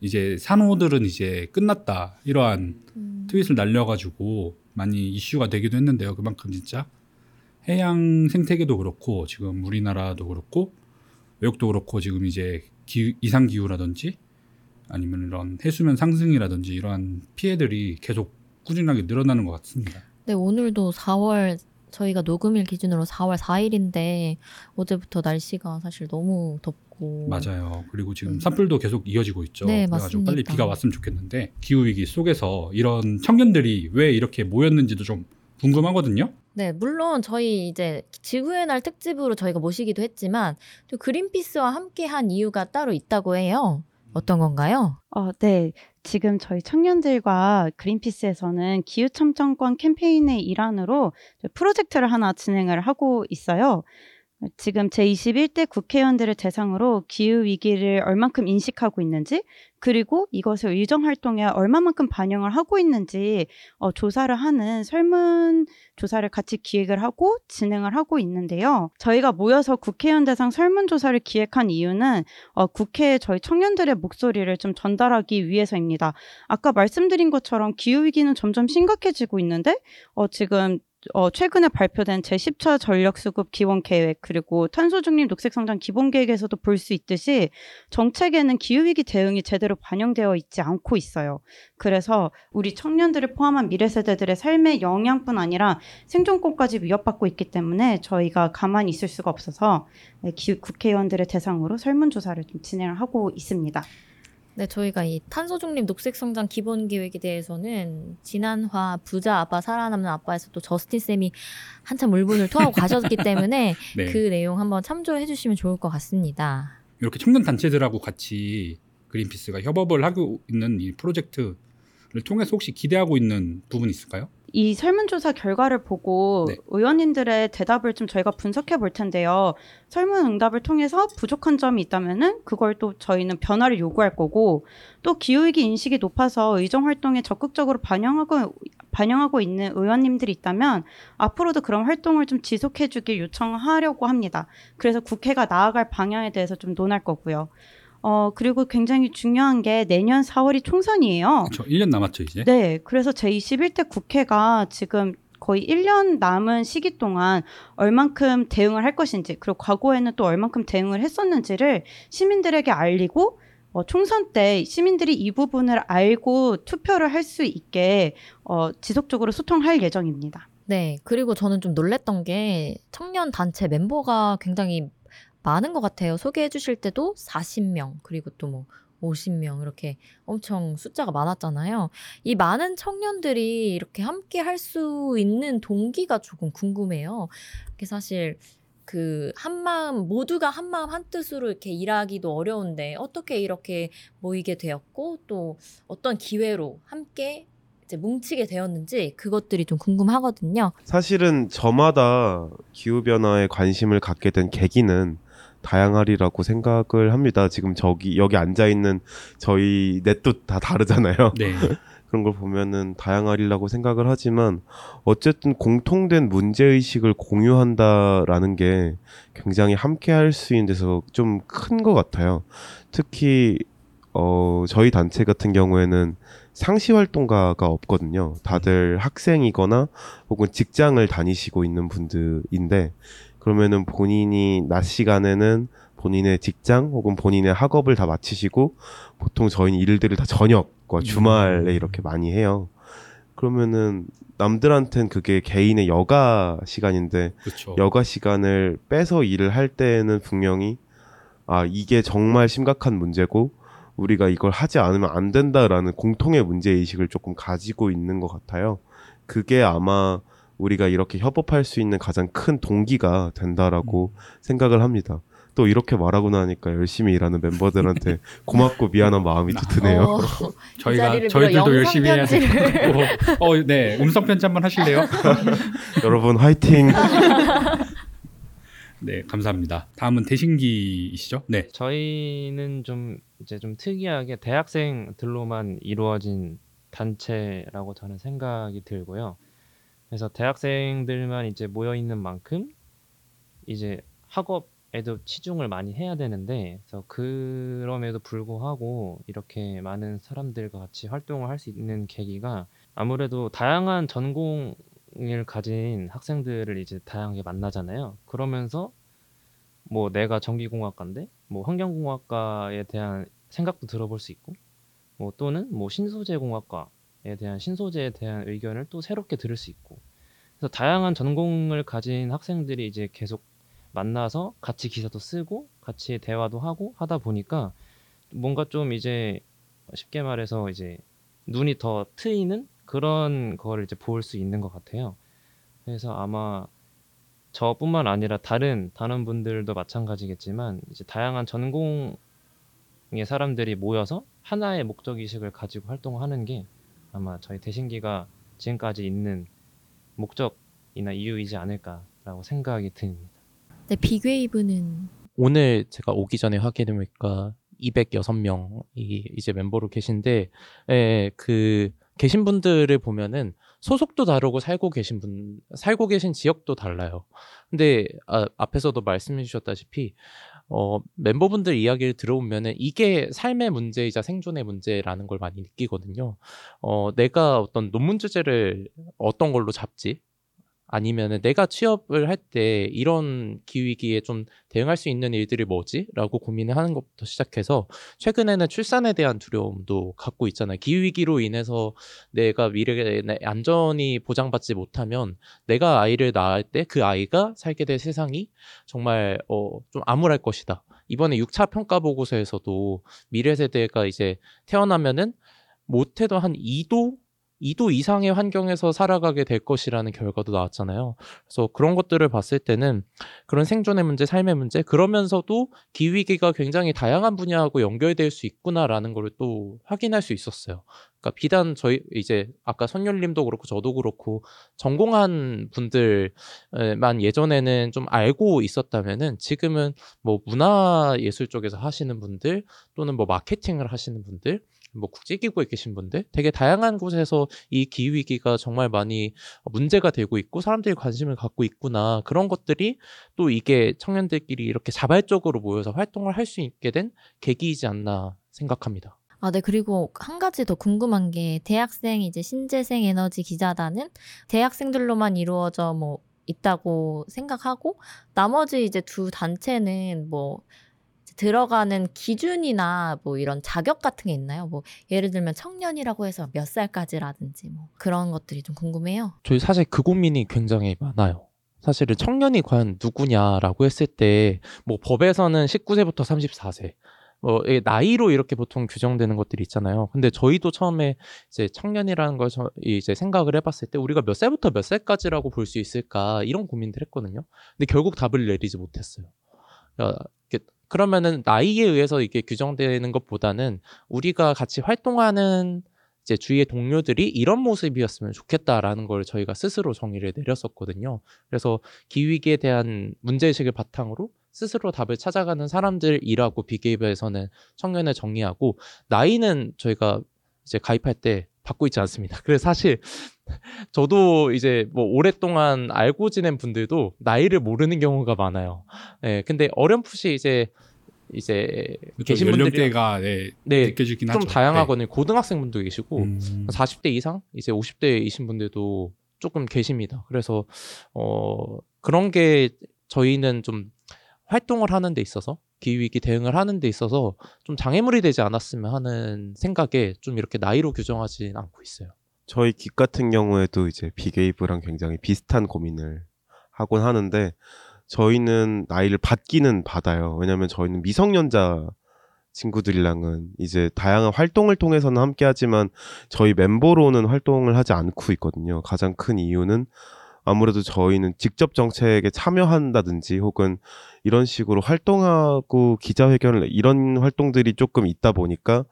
이제 산호들은 이제 끝났다 이러한 음. 트윗을 날려가지고 많이 이슈가 되기도 했는데요. 그만큼 진짜 해양 생태계도 그렇고 지금 우리나라도 그렇고 외국도 그렇고 지금 이제 기, 이상 기후라든지 아니면 이런 해수면 상승이라든지 이러한 피해들이 계속 꾸준하게 늘어나는 것 같습니다. 네, 오늘도 4월 저희가 녹음일 기준으로 4월 4일인데 어제부터 날씨가 사실 너무 덥고 맞아요. 그리고 지금 음. 산불도 계속 이어지고 있죠. 네, 그래가지고 빨리 맞습니다. 비가 왔으면 좋겠는데 기후 위기 속에서 이런 청년들이 왜 이렇게 모였는지도 좀 궁금하거든요. 네, 물론 저희 이제 지구의 날 특집으로 저희가 모시기도 했지만 또 그린피스와 함께 한 이유가 따로 있다고 해요. 어떤 건가요? 어, 네. 지금 저희 청년들과 그린피스에서는 기후참정권 캠페인의 일환으로 프로젝트를 하나 진행을 하고 있어요. 지금 제21대 국회의원들을 대상으로 기후위기를 얼만큼 인식하고 있는지, 그리고 이것을 의정활동에 얼마만큼 반영을 하고 있는지 어, 조사를 하는 설문 조사를 같이 기획을 하고 진행을 하고 있는데요. 저희가 모여서 국회의원 대상 설문조사를 기획한 이유는 어, 국회에 저희 청년들의 목소리를 좀 전달하기 위해서입니다. 아까 말씀드린 것처럼 기후위기는 점점 심각해지고 있는데 어, 지금 어, 최근에 발표된 제10차 전력수급 기본 계획 그리고 탄소중립 녹색성장 기본 계획에서도 볼 수 있듯이 정책에는 기후위기 대응이 제대로 반영되어 있지 않고 있어요. 그래서 우리 청년들을 포함한 미래 세대들의 삶의 영향뿐 아니라 생존권까지 위협받고 있기 때문에 저희가 가만히 있을 수가 없어서 네, 기- 국회의원들의 대상으로 설문조사를 좀 진행을 하고 있습니다. 네, 저희가 이 탄소 중립 녹색 성장 기본 계획에 대해서는 지난화 부자 아빠 살아남는 아빠에서 또 저스틴 쌤이 한참 물분을 토하고 가셨기 때문에 네. 그 내용 한번 참조해 주시면 좋을 것 같습니다. 이렇게 청년 단체들하고 같이 그린피스가 협업을 하고 있는 이 프로젝트를 통해서 혹시 기대하고 있는 부분 있을까요? 이 설문조사 결과를 보고 네. 의원님들의 대답을 좀 저희가 분석해 볼 텐데요. 설문 응답을 통해서 부족한 점이 있다면은 그걸 또 저희는 변화를 요구할 거고 또 기후위기 인식이 높아서 의정 활동에 적극적으로 반영하고 반영하고 있는 의원님들이 있다면 앞으로도 그런 활동을 좀 지속해 주길 요청하려고 합니다. 그래서 국회가 나아갈 방향에 대해서 좀 논할 거고요. 어, 그리고 굉장히 중요한 게 내년 4월이 총선이에요. 저 1년 남았죠 이제. 네, 그래서 제21대 국회가 지금 거의 1년 남은 시기 동안 얼만큼 대응을 할 것인지 그리고 과거에는 또 얼만큼 대응을 했었는지를 시민들에게 알리고 어, 총선 때 시민들이 이 부분을 알고 투표를 할 수 있게 어, 지속적으로 소통할 예정입니다. 네. 그리고 저는 좀 놀랬던 게 청년 단체 멤버가 굉장히 많은 것 같아요. 소개해 주실 때도 40명, 그리고 또 뭐 50명 이렇게 엄청 숫자가 많았잖아요. 이 많은 청년들이 이렇게 함께 할 수 있는 동기가 조금 궁금해요. 이게 사실 그 한마음 모두가 한마음 한뜻으로 이렇게 일하기도 어려운데 어떻게 이렇게 모이게 되었고 또 어떤 기회로 함께 이제 뭉치게 되었는지 그것들이 좀 궁금하거든요. 사실은 저마다 기후 변화에 관심을 갖게 된 계기는 다양하리라고 생각을 합니다. 지금 저기 여기 앉아 있는 저희 넷도 다 다르잖아요. 네. 그런 걸 보면은 다양하리라고 생각을 하지만 어쨌든 공통된 문제 의식을 공유한다라는 게 굉장히 함께 할 수 있는 데서 좀 큰 것 같아요. 특히 어 저희 단체 같은 경우에는 상시 활동가가 없거든요. 다들 학생이거나 혹은 직장을 다니시고 있는 분들인데 그러면은 본인이 낮 시간에는 본인의 직장 혹은 본인의 학업을 다 마치시고 보통 저희는 일들을 다 저녁과 주말에 이렇게 많이 해요. 그러면은 남들한텐 그게 개인의 여가 시간인데 그렇죠. 여가 시간을 빼서 일을 할 때는 분명히 아 이게 정말 심각한 문제고 우리가 이걸 하지 않으면 안 된다라는 공통의 문제 의식을 조금 가지고 있는 것 같아요. 그게 아마 우리가 이렇게 협업할 수 있는 가장 큰 동기가 된다라고 생각을 합니다. 또 이렇게 말하고 나니까 열심히 일하는 멤버들한테 고맙고 미안한 마음이 또 드네요. 어, 이 저희가 저희들도 열심히 해야 되고. 어, 네. 음성 편지 한번 하실래요? 여러분 화이팅! 네, 감사합니다. 다음은 대신기이시죠? 네. 저희는 좀 이제 좀 특이하게 대학생들로만 이루어진 단체라고 저는 생각이 들고요. 그래서 대학생들만 이제 모여 있는 만큼 이제 학업에도 치중을 많이 해야 되는데 그래서 그럼에도 불구하고 이렇게 많은 사람들과 같이 활동을 할 수 있는 계기가 아무래도 다양한 전공을 가진 학생들을 이제 다양하게 만나잖아요. 그러면서 뭐 내가 전기공학과인데 뭐 환경공학과에 대한 생각도 들어볼 수 있고 뭐 또는 뭐 신소재공학과에 대한 신소재에 대한 의견을 또 새롭게 들을 수 있고 그래서 다양한 전공을 가진 학생들이 이제 계속 만나서 같이 기사도 쓰고 같이 대화도 하고 하다 보니까 뭔가 좀 이제 쉽게 말해서 이제 눈이 더 트이는 그런 거를 이제 볼 수 있는 것 같아요. 그래서 아마 저뿐만 아니라 다른 다른 분들도 마찬가지겠지만 이제 다양한 전공의 사람들이 모여서 하나의 목적 의식을 가지고 활동하는 게 아마 저희 대신기가 지금까지 있는 목적이나 이유이지 않을까라고 생각이 듭니다. 네, 빅웨이브는 오늘 제가 오기 전에 확인해보니까 206명이 이제 멤버로 계신데, 예, 그, 계신 분들을 보면은 소속도 다르고 살고 계신 분, 살고 계신 지역도 달라요. 근데, 아, 앞에서도 말씀해 주셨다시피, 어, 멤버분들 이야기를 들어보면은 이게 삶의 문제이자 생존의 문제라는 걸 많이 느끼거든요. 어, 내가 어떤 논문 주제를 어떤 걸로 잡지? 아니면은 내가 취업을 할 때 이런 기후위기에 좀 대응할 수 있는 일들이 뭐지? 라고 고민을 하는 것부터 시작해서 최근에는 출산에 대한 두려움도 갖고 있잖아요. 기후위기로 인해서 내가 미래에 안전이 보장받지 못하면 내가 아이를 낳을 때 그 아이가 살게 될 세상이 정말 어, 좀 암울할 것이다. 이번에 6차 평가 보고서에서도 미래 세대가 이제 태어나면은 못해도 한 2도 2도 이상의 환경에서 살아가게 될 것이라는 결과도 나왔잖아요. 그래서 그런 것들을 봤을 때는 그런 생존의 문제, 삶의 문제, 그러면서도 기후위기가 굉장히 다양한 분야하고 연결될 수 있구나라는 걸 또 확인할 수 있었어요. 그러니까 비단 저희 이제 아까 선율님도 그렇고 저도 그렇고 전공한 분들만 예전에는 좀 알고 있었다면은 지금은 뭐 문화 예술 쪽에서 하시는 분들 또는 뭐 마케팅을 하시는 분들 뭐 국제 기구에 계신 분들 되게 다양한 곳에서 이 기후 위기가 정말 많이 문제가 되고 있고 사람들이 관심을 갖고 있구나 그런 것들이 또 이게 청년들끼리 이렇게 자발적으로 모여서 활동을 할 수 있게 된 계기이지 않나 생각합니다. 아, 네. 그리고 한 가지 더 궁금한 게 대학생 이제 신재생 에너지 기자단은 대학생들로만 이루어져 뭐 있다고 생각하고 나머지 이제 두 단체는 뭐 들어가는 기준이나 뭐 이런 자격 같은 게 있나요? 뭐 예를 들면 청년이라고 해서 몇 살까지라든지 뭐 그런 것들이 좀 궁금해요. 저희 사실 그 고민이 굉장히 많아요. 사실은 청년이 과연 누구냐라고 했을 때, 뭐 법에서는 19세부터 34세, 뭐 나이로 이렇게 보통 규정되는 것들이 있잖아요. 근데 저희도 처음에 이제 청년이라는 걸 저- 이제 생각을 해봤을 때 우리가 몇 살부터 몇 살까지라고 볼 수 있을까 이런 고민들 했거든요. 근데 결국 답을 내리지 못했어요. 그러면은 나이에 의해서 이게 규정되는 것보다는 우리가 같이 활동하는 이제 주위의 동료들이 이런 모습이었으면 좋겠다라는 걸 저희가 스스로 정의를 내렸었거든요. 그래서 기후위기에 대한 문제의식을 바탕으로 스스로 답을 찾아가는 사람들이라고 비게이브에서는 청년을 정의하고 나이는 저희가 이제 가입할 때 받고 있지 않습니다. 그래서 사실 저도 이제 뭐 오랫동안 알고 지낸 분들도 나이를 모르는 경우가 많아요. 네, 근데 어렴풋이 이제 이제 계신 연령대가 네, 네, 느껴지긴 좀 하죠. 다양하거든요. 고등학생분도 계시고 네. 음. 40대 이상, 이제 50대이신 분들도 조금 계십니다. 그래서 어 그런 게 저희는 좀 활동을 하는 데 있어서 기후위기 대응을 하는 데 있어서 좀 장애물이 되지 않았으면 하는 생각에 좀 이렇게 나이로 규정하진 않고 있어요. 저희 깃 같은 경우에도 이제 비게이브랑 굉장히 비슷한 고민을 하곤 하는데 저희는 나이를 받기는 받아요. 왜냐면 저희는 미성년자 친구들이랑은 이제 다양한 활동을 통해서는 함께 하지만 저희 멤버로는 활동을 하지 않고 있거든요. 가장 큰 이유는 아무래도 저희는 직접 정책에 참여한다든지 혹은 이런 식으로 활동하고 기자회견을 이런 활동들이 조금 있다 보니까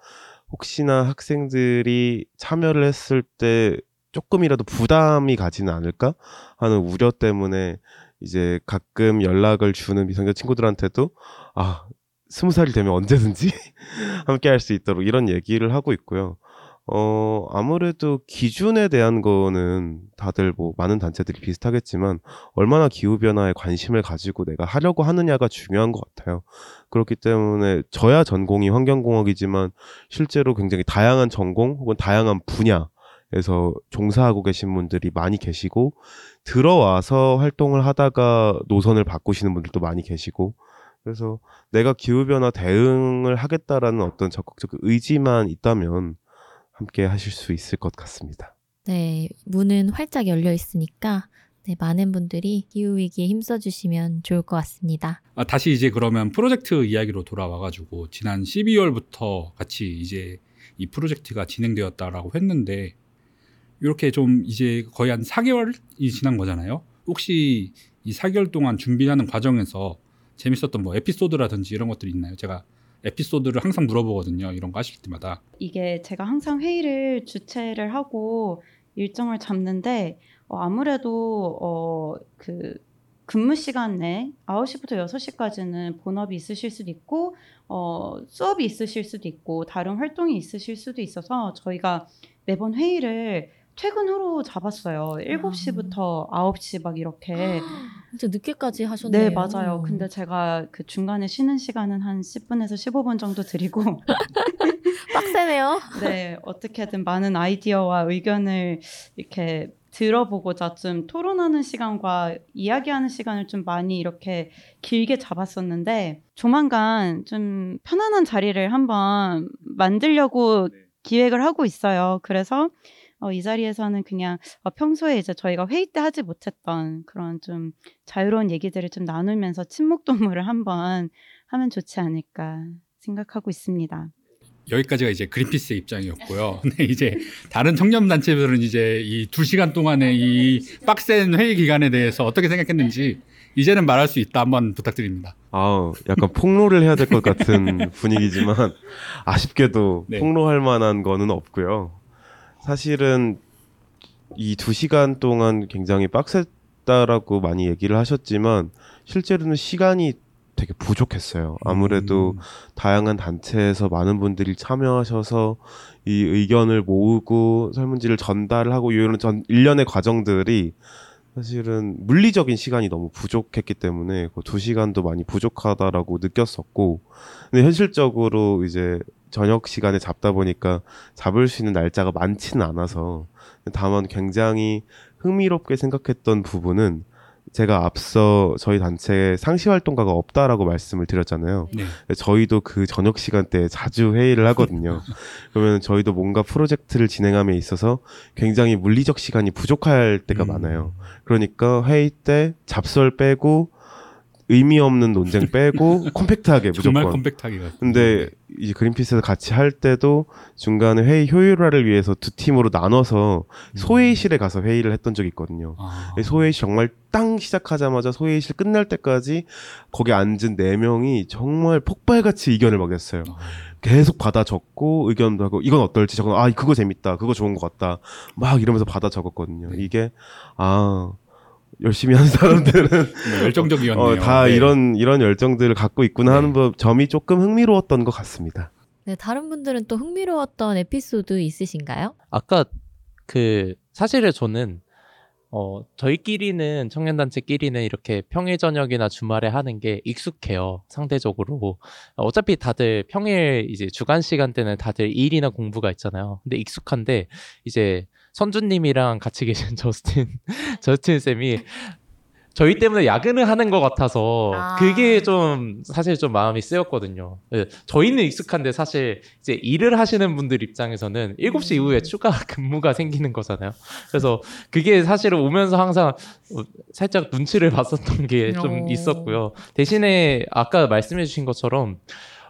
혹시나 학생들이 참여를 했을 때 조금이라도 부담이 가지는 않을까 하는 우려 때문에 이제 가끔 연락을 주는 미성년 친구들한테도 아 스무 살이 되면 언제든지 함께 할 수 있도록 이런 얘기를 하고 있고요. 어, 아무래도 기준에 대한 거는 다들 뭐 많은 단체들이 비슷하겠지만 얼마나 기후변화에 관심을 가지고 내가 하려고 하느냐가 중요한 것 같아요. 그렇기 때문에 저야 전공이 환경공학이지만 실제로 굉장히 다양한 전공 혹은 다양한 분야 에서 종사하고 계신 분들이 많이 계시고 들어와서 활동을 하다가 노선을 바꾸시는 분들도 많이 계시고 그래서 내가 기후변화 대응을 하겠다라는 어떤 적극적 의지만 있다면 함께 하실 수 있을 것 같습니다. 네, 문은 활짝 열려 있으니까 네, 많은 분들이 기후 위기에 힘써 주시면 좋을 것 같습니다. 아, 다시 이제 그러면 프로젝트 이야기로 돌아와 가지고 지난 12월부터 같이 이제 이 프로젝트가 진행되었다라고 했는데 이렇게 좀 이제 거의 한 4개월이 지난 거잖아요. 혹시 이 4개월 동안 준비하는 과정에서 재밌었던 뭐 에피소드라든지 이런 것들이 있나요? 제가 에피소드를 항상 물어보거든요. 이런 거 하실 때마다. 이게 제가 항상 회의를 주최를 하고 일정을 잡는데 어, 아무래도 어, 그 근무 시간 내 9시부터 6시까지는 본업이 있으실 수도 있고 어, 수업이 있으실 수도 있고 다른 활동이 있으실 수도 있어서 저희가 매번 회의를 퇴근 후로 잡았어요. 7시부터 9시 막 이렇게. 진짜 늦게까지 하셨네요. 네, 맞아요. 근데 제가 그 중간에 쉬는 시간은 한 10분에서 15분 정도 드리고 빡세네요. 네, 어떻게든 많은 아이디어와 의견을 이렇게 들어보고자 좀 토론하는 시간과 이야기하는 시간을 좀 많이 이렇게 길게 잡았었는데 조만간 좀 편안한 자리를 한번 만들려고 기획을 하고 있어요. 그래서 어, 이 자리에서는 그냥 어, 평소에 이제 저희가 회의 때 하지 못했던 그런 좀 자유로운 얘기들을 좀 나누면서 침묵 동물을 한번 하면 좋지 않을까 생각하고 있습니다. 여기까지가 이제 그린피스의 입장이었고요. 근데 이제 다른 청년 단체들은 이제 이 두 시간 동안의 이 빡센 회의 기간에 대해서 어떻게 생각했는지 이제는 말할 수 있다 한번 부탁드립니다. 아, 약간 폭로를 해야 될 것 같은 분위기지만 아쉽게도 네. 폭로할 만한 거는 없고요. 사실은 이 두 시간 동안 굉장히 빡셌다라고 많이 얘기를 하셨지만 실제로는 시간이 되게 부족했어요. 아무래도 음, 다양한 단체에서 많은 분들이 참여하셔서 이 의견을 모으고 설문지를 전달하고 이런 전 일련의 과정들이 사실은 물리적인 시간이 너무 부족했기 때문에 그 두 시간도 많이 부족하다라고 느꼈었고 근데 현실적으로 이제 저녁 시간에 잡다 보니까 잡을 수 있는 날짜가 많지는 않아서 다만 굉장히 흥미롭게 생각했던 부분은 제가 앞서 저희 단체에 상시 활동가가 없다라고 말씀을 드렸잖아요. 네. 저희도 그 저녁 시간대에 자주 회의를 하거든요. 그러면 저희도 뭔가 프로젝트를 진행함에 있어서 굉장히 물리적 시간이 부족할 때가 음. 많아요. 그러니까 회의 때 잡설 빼고 의미 없는 논쟁 빼고 컴팩트하게 정말 무조건. 컴팩트하게 갔 근데 이제 그린피스에서 같이 할 때도 중간에 회의 효율화를 위해서 두 팀으로 나눠서 소회의실에 가서 회의를 했던 적이 있거든요. 아. 소회의실 정말 땅 시작하자마자 소회의실 끝날 때까지 거기 앉은 네 명이 정말 폭발같이 의견을 막 냈어요. 아. 계속 받아 적고 의견도 하고 이건 어떨지 저건 아 그거 재밌다 그거 좋은 것 같다 막 이러면서 받아 적었거든요. 네. 이게 아 열심히 하는 사람들은 네, 열정적이었네요. 어, 다 네. 이런 이런 열정들을 갖고 있구나 네. 하는 법- 점이 조금 흥미로웠던 것 같습니다. 네, 다른 분들은 또 흥미로웠던 에피소드 있으신가요? 아까 그 사실은 저는 어 저희끼리는 청년단체끼리는 이렇게 평일 저녁이나 주말에 하는 게 익숙해요 상대적으로 어차피 다들 평일 이제 주간 시간대는 다들 일이나 공부가 있잖아요 근데 익숙한데 이제 선주님이랑 같이 계신 저스틴 저스틴 쌤이 저희 때문에 야근을 하는 것 같아서 아. 그게 좀 사실 좀 마음이 쓰였거든요. 예, 저희는 익숙한데 사실 이제 일을 하시는 분들 입장에서는 7시 음. 이후에 추가 근무가 생기는 거잖아요. 그래서 그게 사실은 오면서 항상 어, 살짝 눈치를 봤었던 게좀 어. 있었고요. 대신에 아까 말씀해 주신 것처럼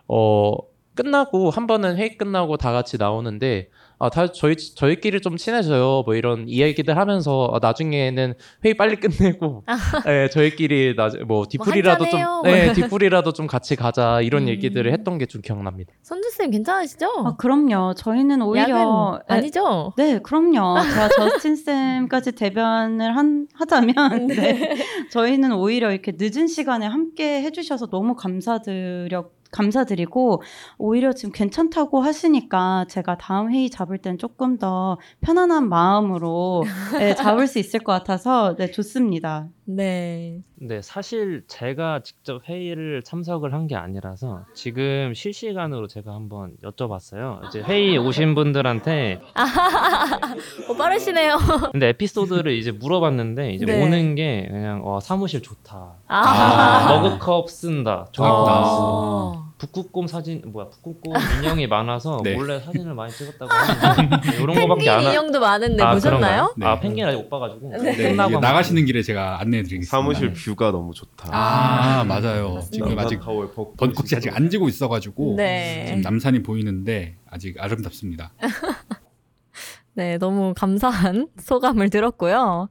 어 끝나고 한 번은 회의 끝나고 다 같이 나오는데 아, 다 저희 저희끼리 좀 친해져요. 뭐 이런 이야기들 하면서 아, 나중에는 회의 빨리 끝내고 예, 저희끼리 나뭐 뒤풀이라도 좀 한잔해요. 예, 뒤풀이라도 좀 같이 가자 이런 음. 얘기들을 했던 게 좀 기억납니다. 선주 쌤 괜찮으시죠? 아, 그럼요. 저희는 오히려 야근 에, 아니죠? 네, 그럼요. 제가 저스틴 쌤까지 대변을 한, 하자면 네. 저희는 오히려 이렇게 늦은 시간에 함께 해주셔서 너무 감사드려 감사드리고 오히려 지금 괜찮다고 하시니까 제가 다음 회의 잡을 땐 조금 더 편안한 마음으로 네, 잡을 수 있을 것 같아서 네, 좋습니다. 네. 네, 사실 제가 직접 회의를 참석을 한 게 아니라서 지금 실시간으로 제가 한번 여쭤봤어요. 이제 회의 오신 분들한테 어, 빠르시네요. 근데 에피소드를 이제 물어봤는데 이제 네. 오는 게 그냥 어, 사무실 좋다. 아. 머그컵 쓴다. 종이컵 아. 북극곰 사진 뭐야 북극곰 인형이 많아서 네. 몰래 사진을 많이 찍었다고 하는데 이런 거밖에 펭귄 안 하. 인형도 많은데 아, 보셨나요? 그런가요? 아 네. 펭귄 아직 못 봐가지고 네. 네, 끝나고 나가시는 길에 제가 안내해드리겠습니다. 사무실 네. 뷰가 너무 좋다. 아 맞아요. 지금 아직 벚꽃이 벚꽃이 아직. 안 지고 있어가지고 네. 지금 남산이 보이는데 아직 아름답습니다. 네, 너무 감사한 소감을 들었고요.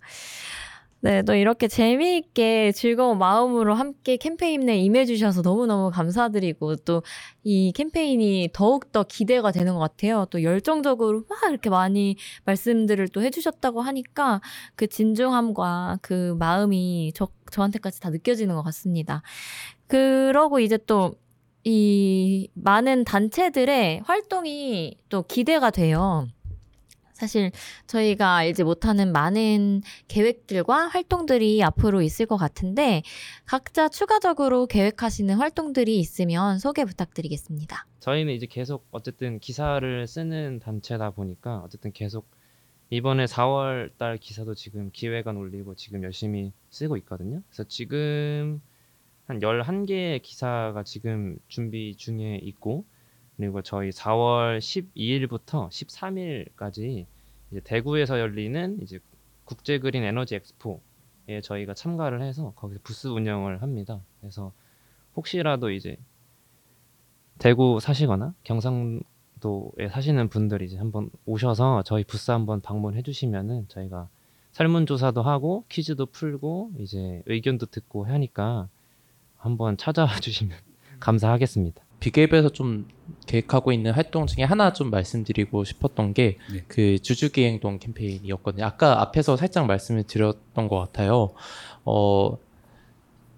네, 또 이렇게 재미있게 즐거운 마음으로 함께 캠페인 에 임해주셔서 너무너무 감사드리고 또 이 캠페인이 더욱더 기대가 되는 것 같아요. 또 열정적으로 막 이렇게 많이 말씀들을 또 해주셨다고 하니까 그 진중함과 그 마음이 저, 저한테까지 다 느껴지는 것 같습니다. 그러고 이제 또이 많은 단체들의 활동이 또 기대가 돼요. 사실 저희가 알지 못하는 많은 계획들과 활동들이 앞으로 있을 것 같은데 각자 추가적으로 계획하시는 활동들이 있으면 소개 부탁드리겠습니다. 저희는 이제 계속 어쨌든 기사를 쓰는 단체다 보니까 어쨌든 계속 이번에 4월 달 기사도 지금 기획안 올리고 지금 열심히 쓰고 있거든요. 그래서 지금 한 11개의 기사가 지금 준비 중에 있고 그리고 저희 4월 12일부터 13일까지 이제 대구에서 열리는 이제 국제 그린 에너지 엑스포에 저희가 참가를 해서 거기서 부스 운영을 합니다. 그래서 혹시라도 이제 대구 사시거나 경상도에 사시는 분들이 이제 한번 오셔서 저희 부스 한번 방문해 주시면은 저희가 설문조사도 하고 퀴즈도 풀고 이제 의견도 듣고 하니까 한번 찾아와 주시면 감사하겠습니다. 비게임에서 좀 계획하고 있는 활동 중에 하나 좀 말씀드리고 싶었던 게 네. 그 주주기행동 캠페인이었거든요. 아까 앞에서 살짝 말씀을 드렸던 것 같아요. 어,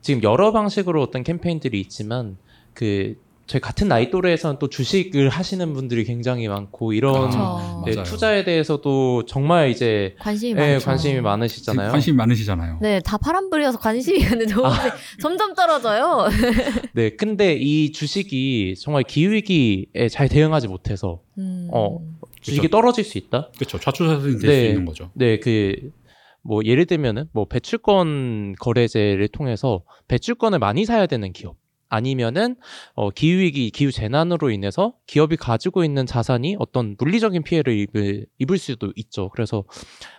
지금 여러 방식으로 어떤 캠페인들이 있지만 그 저희 같은 나이 또래에서는 또 주식을 하시는 분들이 굉장히 많고 이런 그쵸. 네, 맞아요. 투자에 대해서도 정말 이제 관심이 예, 많죠. 관심이 많으시잖아요. 관심 많으시잖아요. 네, 다 파란불이어서 관심이 근데 아. 점점 떨어져요. 네, 근데 이 주식이 정말 기후위기에 잘 대응하지 못해서 음. 어. 주식이 떨어질 수 있다? 그렇죠. 좌초사진이 될수 네. 있는 거죠. 네, 그, 뭐, 예를 들면은, 뭐, 배출권 거래제를 통해서 배출권을 많이 사야 되는 기업. 아니면은, 어, 기후 위기, 기후 재난으로 인해서 기업이 가지고 있는 자산이 어떤 물리적인 피해를 입을, 입을 수도 있죠. 그래서,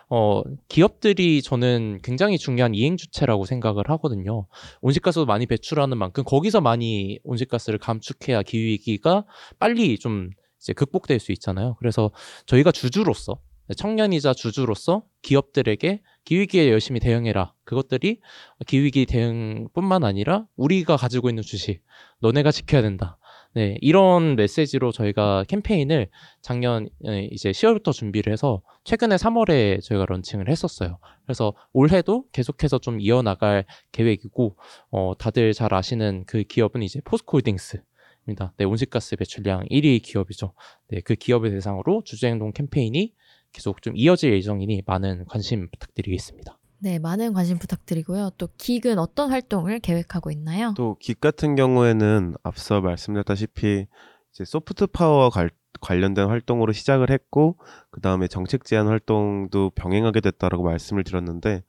어, 기업들이 저는 굉장히 중요한 이행 주체라고 생각을 하거든요. 온실가스도 많이 배출하는 만큼 거기서 많이 온실가스를 감축해야 기후 위기가 빨리 좀 이제 극복될 수 있잖아요. 그래서 저희가 주주로서 청년이자 주주로서 기업들에게 기후위기에 열심히 대응해라. 그것들이 기후위기 대응뿐만 아니라 우리가 가지고 있는 주식, 너네가 지켜야 된다. 네, 이런 메시지로 저희가 캠페인을 작년 에, 이제 10월부터 준비를 해서 최근에 3월에 저희가 런칭을 했었어요. 그래서 올해도 계속해서 좀 이어나갈 계획이고, 어, 다들 잘 아시는 그 기업은 이제 포스코홀딩스. 입니다. 네, 온실가스 배출량 1위 기업이죠. 네, 그 기업을 대상으로 주주행동 캠페인이 계속 좀 이어질 예정이니 많은 관심 부탁드리겠습니다. 네, 많은 관심 부탁드리고요. 또 기근 어떤 활동을 계획하고 있나요? 또깃 같은 경우에는 앞서 말씀드렸다시피 이제 소프트 파워 관- 관련된 활동으로 시작을 했고 그 다음에 정책 제안 활동도 병행하게 됐다라고 말씀을 드렸는데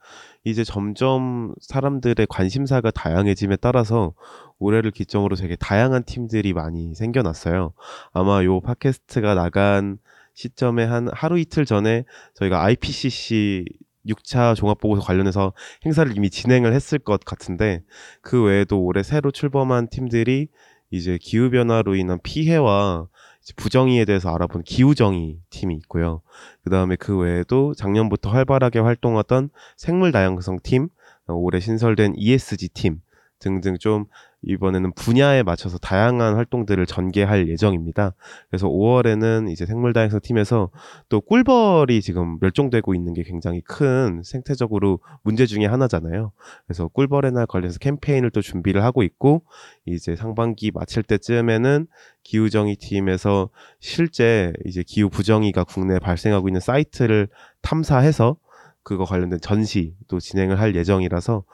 이제 점점 사람들의 관심사가 다양해짐에 따라서 올해를 기점으로 되게 다양한 팀들이 많이 생겨났어요. 아마 요 팟캐스트가 나간 시점에 한 하루 이틀 전에 저희가 IPCC 6차 종합보고서 관련해서 행사를 이미 진행을 했을 것 같은데 그 외에도 올해 새로 출범한 팀들이 이제 기후 변화로 인한 피해와 부정의에 대해서 알아본 기후정의 팀이 있고요. 그 다음에 그 외에도 작년부터 활발하게 활동하던 생물 다양성 팀, 어, 올해 신설된 ESG 팀 등등 좀 이번에는 분야에 맞춰서 다양한 활동들을 전개할 예정입니다. 그래서 5월에는 이제 생물 다양성 팀에서 또 꿀벌이 지금 멸종되고 있는 게 굉장히 큰 생태적으로 문제 중에 하나잖아요. 그래서 꿀벌의 날 관련해서 캠페인을 또 준비를 하고 있고 이제 상반기 마칠 때쯤에는 기후정의 팀에서 실제 이제 기후 부정의가 국내에 발생하고 있는 사이트를 탐사해서 그거 관련된 전시도 진행을 할 예정이라서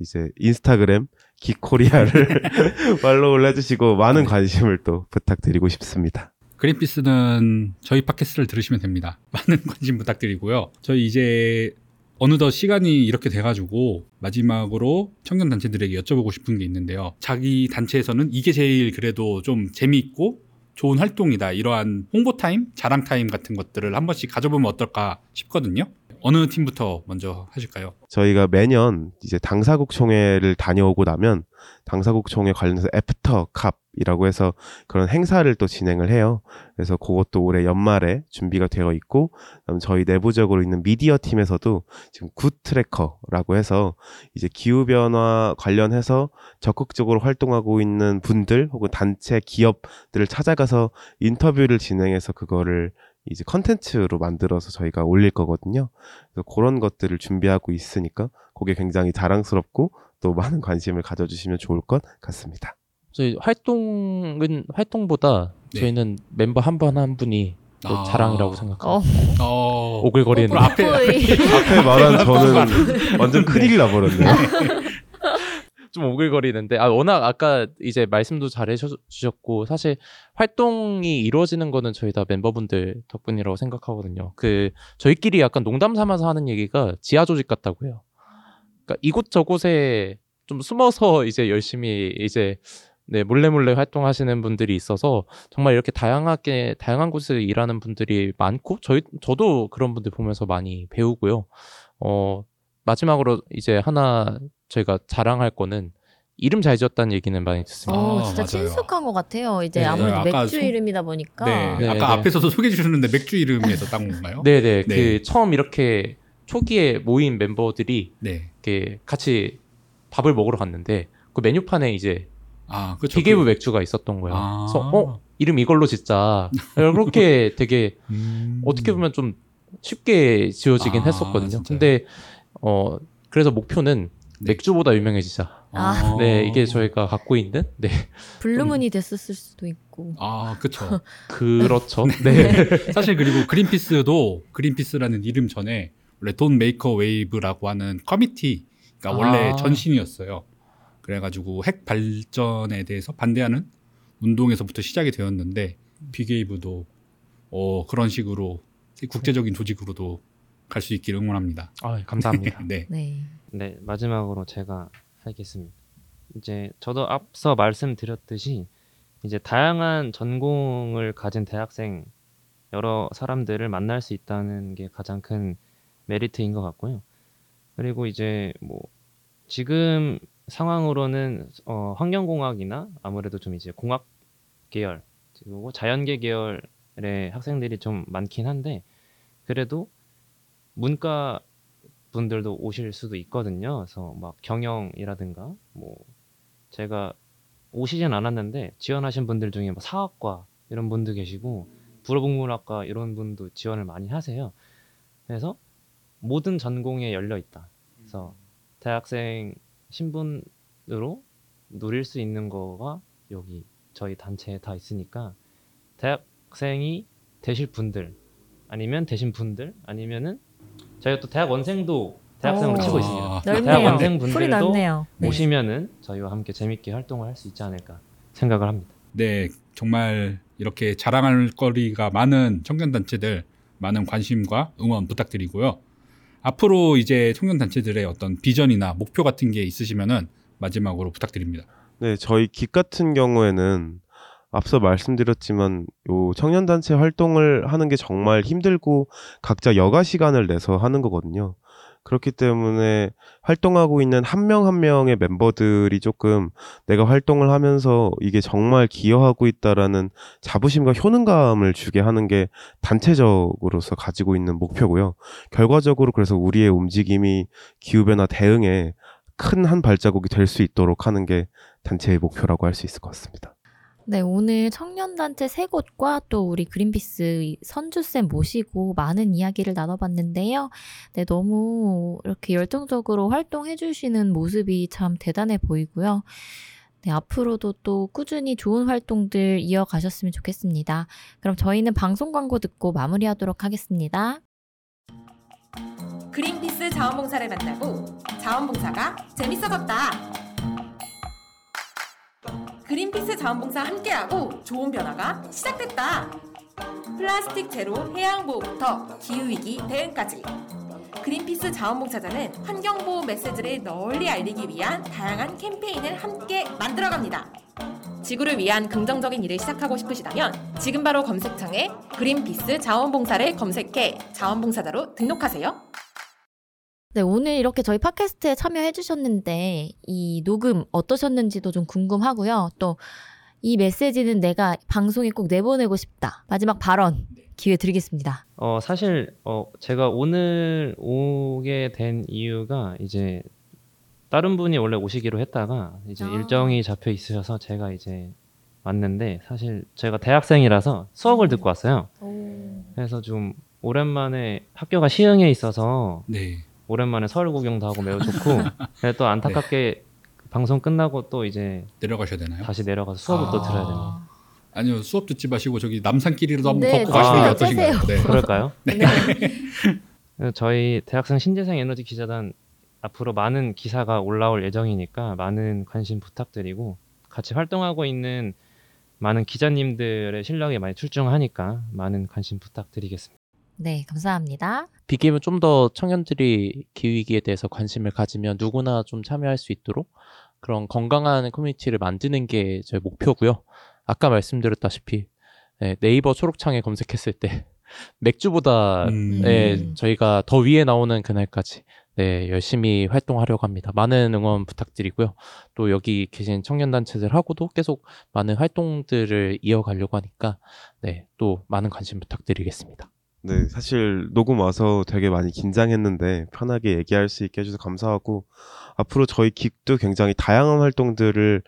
이제 인스타그램 기코리아를 팔로우를 해주시고 많은 관심을 또 부탁드리고 싶습니다. 그린피스는 저희 팟캐스트를 들으시면 됩니다. 많은 관심 부탁드리고요. 저희 이제 어느덧 시간이 이렇게 돼가지고 마지막으로 청년 단체들에게 여쭤보고 싶은 게 있는데요. 자기 단체에서는 이게 제일 그래도 좀 재미있고 좋은 활동이다. 이러한 홍보 타임, 자랑 타임 같은 것들을 한 번씩 가져보면 어떨까 싶거든요. 어느 팀부터 먼저 하실까요? 저희가 매년 이제 당사국 총회를 다녀오고 나면 당사국 총회 관련해서 After COP이라고 해서 그런 행사를 또 진행을 해요. 그래서 그것도 올해 연말에 준비가 되어 있고 그다음 저희 내부적으로 있는 미디어 팀에서도 지금 Good Tracker라고 해서 이제 기후 변화 관련해서 적극적으로 활동하고 있는 분들 혹은 단체 기업들을 찾아가서 인터뷰를 진행해서 그거를 이제 컨텐츠로 만들어서 저희가 올릴 거거든요. 그래서 그런 것들을 준비하고 있으니까 그게 굉장히 자랑스럽고 또 많은 관심을 가져주시면 좋을 것 같습니다. 저희 활동은 활동보다 네. 저희는 멤버 한 분한 분이 또 아. 자랑이라고 생각하고 어, 어, 오글거리는 앞에 거의 앞에 말한 저는 완전 큰일 나버렸네요. 좀 오글거리는데 아 워낙 아까 이제 말씀도 잘 해주셨고 사실 활동이 이루어지는 거는 저희 다 멤버분들 덕분이라고 생각하거든요. 그 저희끼리 약간 농담 삼아서 하는 얘기가 지하 조직 같다고 해요. 그러니까 이곳 저곳에 좀 숨어서 이제 열심히 이제 네 몰래 몰래 활동하시는 분들이 있어서 정말 이렇게 다양하게 다양한 곳에서 일하는 분들이 많고 저희 저도 그런 분들 보면서 많이 배우고요. 어 마지막으로 이제 하나 저희가 자랑할 거는 이름 잘 지었다는 얘기는 많이 듣습니다. 어, 아, 진짜 맞아요. 친숙한 것 같아요. 이제 네, 아무래도 아까 맥주 소- 이름이다 보니까. 네, 네, 아까 네. 앞에서도 소개해 주셨는데 맥주 이름에서 딴 건가요? 네네 네. 그 처음 이렇게 초기에 모인 멤버들이 네. 이렇게 같이 밥을 먹으러 갔는데 그 메뉴판에 이제 아, 그렇죠. 비계브 그- 맥주가 있었던 거예요. 아. 그래서 어 이름 이걸로 짓자. 그렇게 되게 음. 어떻게 보면 좀 쉽게 지어지긴 아, 했었거든요. 진짜요? 근데 어 그래서 목표는 네. 맥주보다 유명해지자. 아. 네, 이게 저희가 갖고 있는 네 블루문이 됐었을 수도 있고. 아, 그쵸. 그렇죠. 네. 사실 그리고 그린피스도 그린피스라는 이름 전에 원래 Don't Make a Wave라고 하는 committee가 원래 아. 전신이었어요. 그래가지고 핵 발전에 대해서 반대하는 운동에서부터 시작이 되었는데 빅웨이브도 어, 그런 식으로 국제적인 조직으로도 갈 수 있기를 응원합니다. 아, 감사합니다. 네. 네. 네, 마지막으로 제가 하겠습니다. 이제 저도 앞서 말씀드렸듯이 이제 다양한 전공을 가진 대학생 여러 사람들을 만날 수 있다는 게 가장 큰 메리트인 것 같고요. 그리고 이제 뭐 지금 상황으로는 어, 환경공학이나 아무래도 좀 이제 공학 계열 그리고 자연계 계열의 학생들이 좀 많긴 한데 그래도 문과 분들도 오실 수도 있거든요. 그래서 막 경영이라든가 뭐 제가 오시진 않았는데 지원하신 분들 중에 뭐 사학과 이런 분도 계시고 불어국문학과 이런 분도 지원을 많이 하세요. 그래서 모든 전공에 열려 있다. 그래서 대학생 신분으로 누릴 수 있는 거가 여기 저희 단체에 다 있으니까 대학생이 되실 분들 아니면 되신 분들 아니면은 저희가 또 대학 원생도 대학생으로 오. 치고 있습니다. 아, 대학 넓네요. 원생 풀이 분들도 넓네요. 네. 오시면은 저희와 함께 재밌게 활동을 할 수 있지 않을까 생각을 합니다. 네, 정말 이렇게 자랑할 거리가 많은 청년단체들 많은 관심과 응원 부탁드리고요. 앞으로 이제 청년단체들의 어떤 비전이나 목표 같은 게 있으시면은 마지막으로 부탁드립니다. 네, 저희 깃 같은 경우에는 앞서 말씀드렸지만 요 청년 단체 활동을 하는 게 정말 힘들고 각자 여가 시간을 내서 하는 거거든요. 그렇기 때문에 활동하고 있는 한명한 명의 멤버들이 조금 내가 활동을 하면서 이게 정말 기여하고 있다라는 자부심과 효능감을 주게 하는 게 단체적으로서 가지고 있는 목표고요. 결과적으로 그래서 우리의 움직임이 기후변화 대응에 큰 한 발자국이 될 수 있도록 하는 게 단체의 목표라고 할 수 있을 것 같습니다. 네, 오늘 청년단체 세 곳과 또 우리 그린피스 선주쌤 모시고 많은 이야기를 나눠봤는데요. 네, 너무 이렇게 열정적으로 활동해주시는 모습이 참 대단해 보이고요. 네, 앞으로도 또 꾸준히 좋은 활동들 이어가셨으면 좋겠습니다. 그럼 저희는 방송 광고 듣고 마무리하도록 하겠습니다. 그린피스 자원봉사를 만나고 자원봉사가 재밌어졌다. 그린피스 자원봉사 함께하고 좋은 변화가 시작됐다. 플라스틱 제로 해양보호부터 기후위기 대응까지. 그린피스 자원봉사자는 환경보호 메시지를 널리 알리기 위한 다양한 캠페인을 함께 만들어갑니다. 지구를 위한 긍정적인 일을 시작하고 싶으시다면 지금 바로 검색창에 그린피스 자원봉사를 검색해 자원봉사자로 등록하세요. 네, 오늘 이렇게 저희 팟캐스트에 참여해 주셨는데, 이 녹음 어떠셨는지도 좀 궁금하고요. 또, 이 메시지는 내가 방송에 꼭 내보내고 싶다. 마지막 발언 기회 드리겠습니다. 어 사실 어 제가 오늘 오게 된 이유가 이제 다른 분이 원래 오시기로 했다가 이제 아. 일정이 잡혀 있으셔서 제가 이제 왔는데 사실 제가 대학생이라서 수업을 듣고 왔어요. 그래서 좀 오랜만에 학교가 시흥에 있어서 네. 오랜만에 서울 구경도 하고 매우 좋고 근데 또 안타깝게 방송 끝나고 또 이제 내려가셔야 되나요? 다시 내려가서 수업을 또 아. 들어야 됩니다. 아니요, 수업 듣지 마시고 저기 남산길이라도 한번 네, 걷고 가시는 게 아, 어떠신가요? 네. 그럴까요? 네. 그래서 저희 대학생 신재생 에너지 기자단 앞으로 많은 기사가 올라올 예정이니까 많은 관심 부탁드리고 같이 활동하고 있는 많은 기자님들의 실력이 많이 출중하니까 많은 관심 부탁드리겠습니다. 네, 감사합니다. 빅게임은 좀 더 청년들이 기후위기에 대해서 관심을 가지면 누구나 좀 참여할 수 있도록 그런 건강한 커뮤니티를 만드는 게 저희 목표고요. 아까 말씀드렸다시피 네, 네이버 초록창에 검색했을 때 맥주보다 음. 네, 저희가 더 위에 나오는 그날까지 네, 열심히 활동하려고 합니다. 많은 응원 부탁드리고요. 또 여기 계신 청년단체들하고도 계속 많은 활동들을 이어가려고 하니까 네, 또 많은 관심 부탁드리겠습니다. 네, 사실 녹음 와서 되게 많이 긴장했는데 편하게 얘기할 수 있게 해주셔서 감사하고 앞으로 저희 긱도 굉장히 다양한 활동들을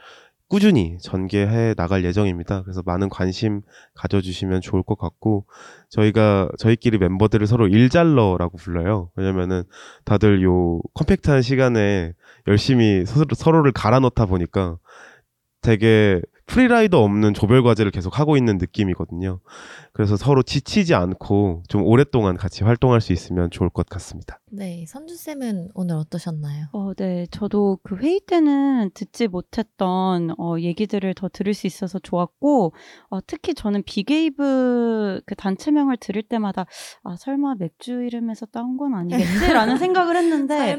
꾸준히 전개해 나갈 예정입니다. 그래서 많은 관심 가져주시면 좋을 것 같고 저희가 저희끼리 멤버들을 서로 일잘러라고 불러요. 왜냐면은 다들 요 compact한 시간에 열심히 서로, 서로를 갈아 넣다 보니까 되게 free rider 없는 조별 과제를 계속 하고 있는 느낌이거든요. 그래서 서로 지치지 않고 좀 오랫동안 같이 활동할 수 있으면 좋을 것 같습니다. 네, 선주 쌤은 오늘 어떠셨나요? 어, 네. 저도 그 회의 때는 듣지 못했던 어, 얘기들을 더 들을 수 있어서 좋았고, 어, 특히 저는 빅웨이브 그 단체명을 들을 때마다, 아, 설마 맥주 이름에서 따온 건 아니겠지라는 생각을 했는데,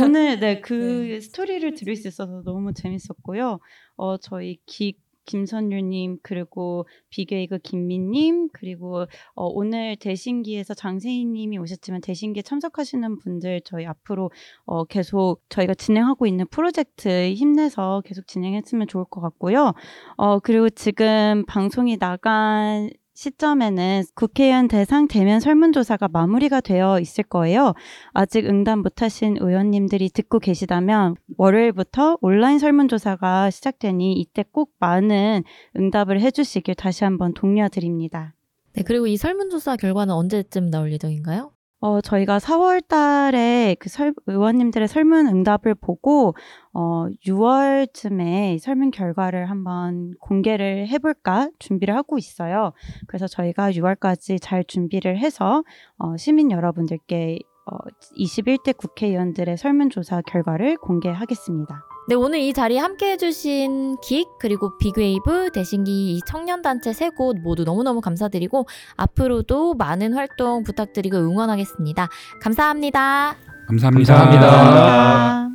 오늘 네, 그 네. 스토리를 들을 수 있어서 너무 재밌었고요. 어, 저희 기, 김선유님, 그리고 비게이그 김민님, 그리고 어, 오늘 대신기에서 장세희님이 오셨지만 대신기에 참석하시는 분들 저희 앞으로 어, 계속 저희가 진행하고 있는 프로젝트 힘내서 계속 진행했으면 좋을 것 같고요. 어, 그리고 지금 방송이 나간 시점에는 국회의원 대상 대면 설문조사가 마무리가 되어 있을 거예요. 아직 응답 못하신 의원님들이 듣고 계시다면 월요일부터 온라인 설문조사가 시작되니 이때 꼭 많은 응답을 해주시길 다시 한번 독려드립니다. 네, 그리고 이 설문조사 결과는 언제쯤 나올 예정인가요? 어, 저희가 4월 달에 그 설, 의원님들의 설문 응답을 보고, 어, 6월쯤에 설문 결과를 한번 공개를 해볼까 준비를 하고 있어요. 그래서 저희가 6월까지 잘 준비를 해서, 어, 시민 여러분들께 어, 21대 국회의원들의 설문조사 결과를 공개하겠습니다. 네, 오늘 이 자리에 함께 해주신 긱, 그리고 빅웨이브, 대신기 이 청년단체 세 곳 모두 너무너무 감사드리고, 앞으로도 많은 활동 부탁드리고 응원하겠습니다. 감사합니다. 감사합니다. 감사합니다.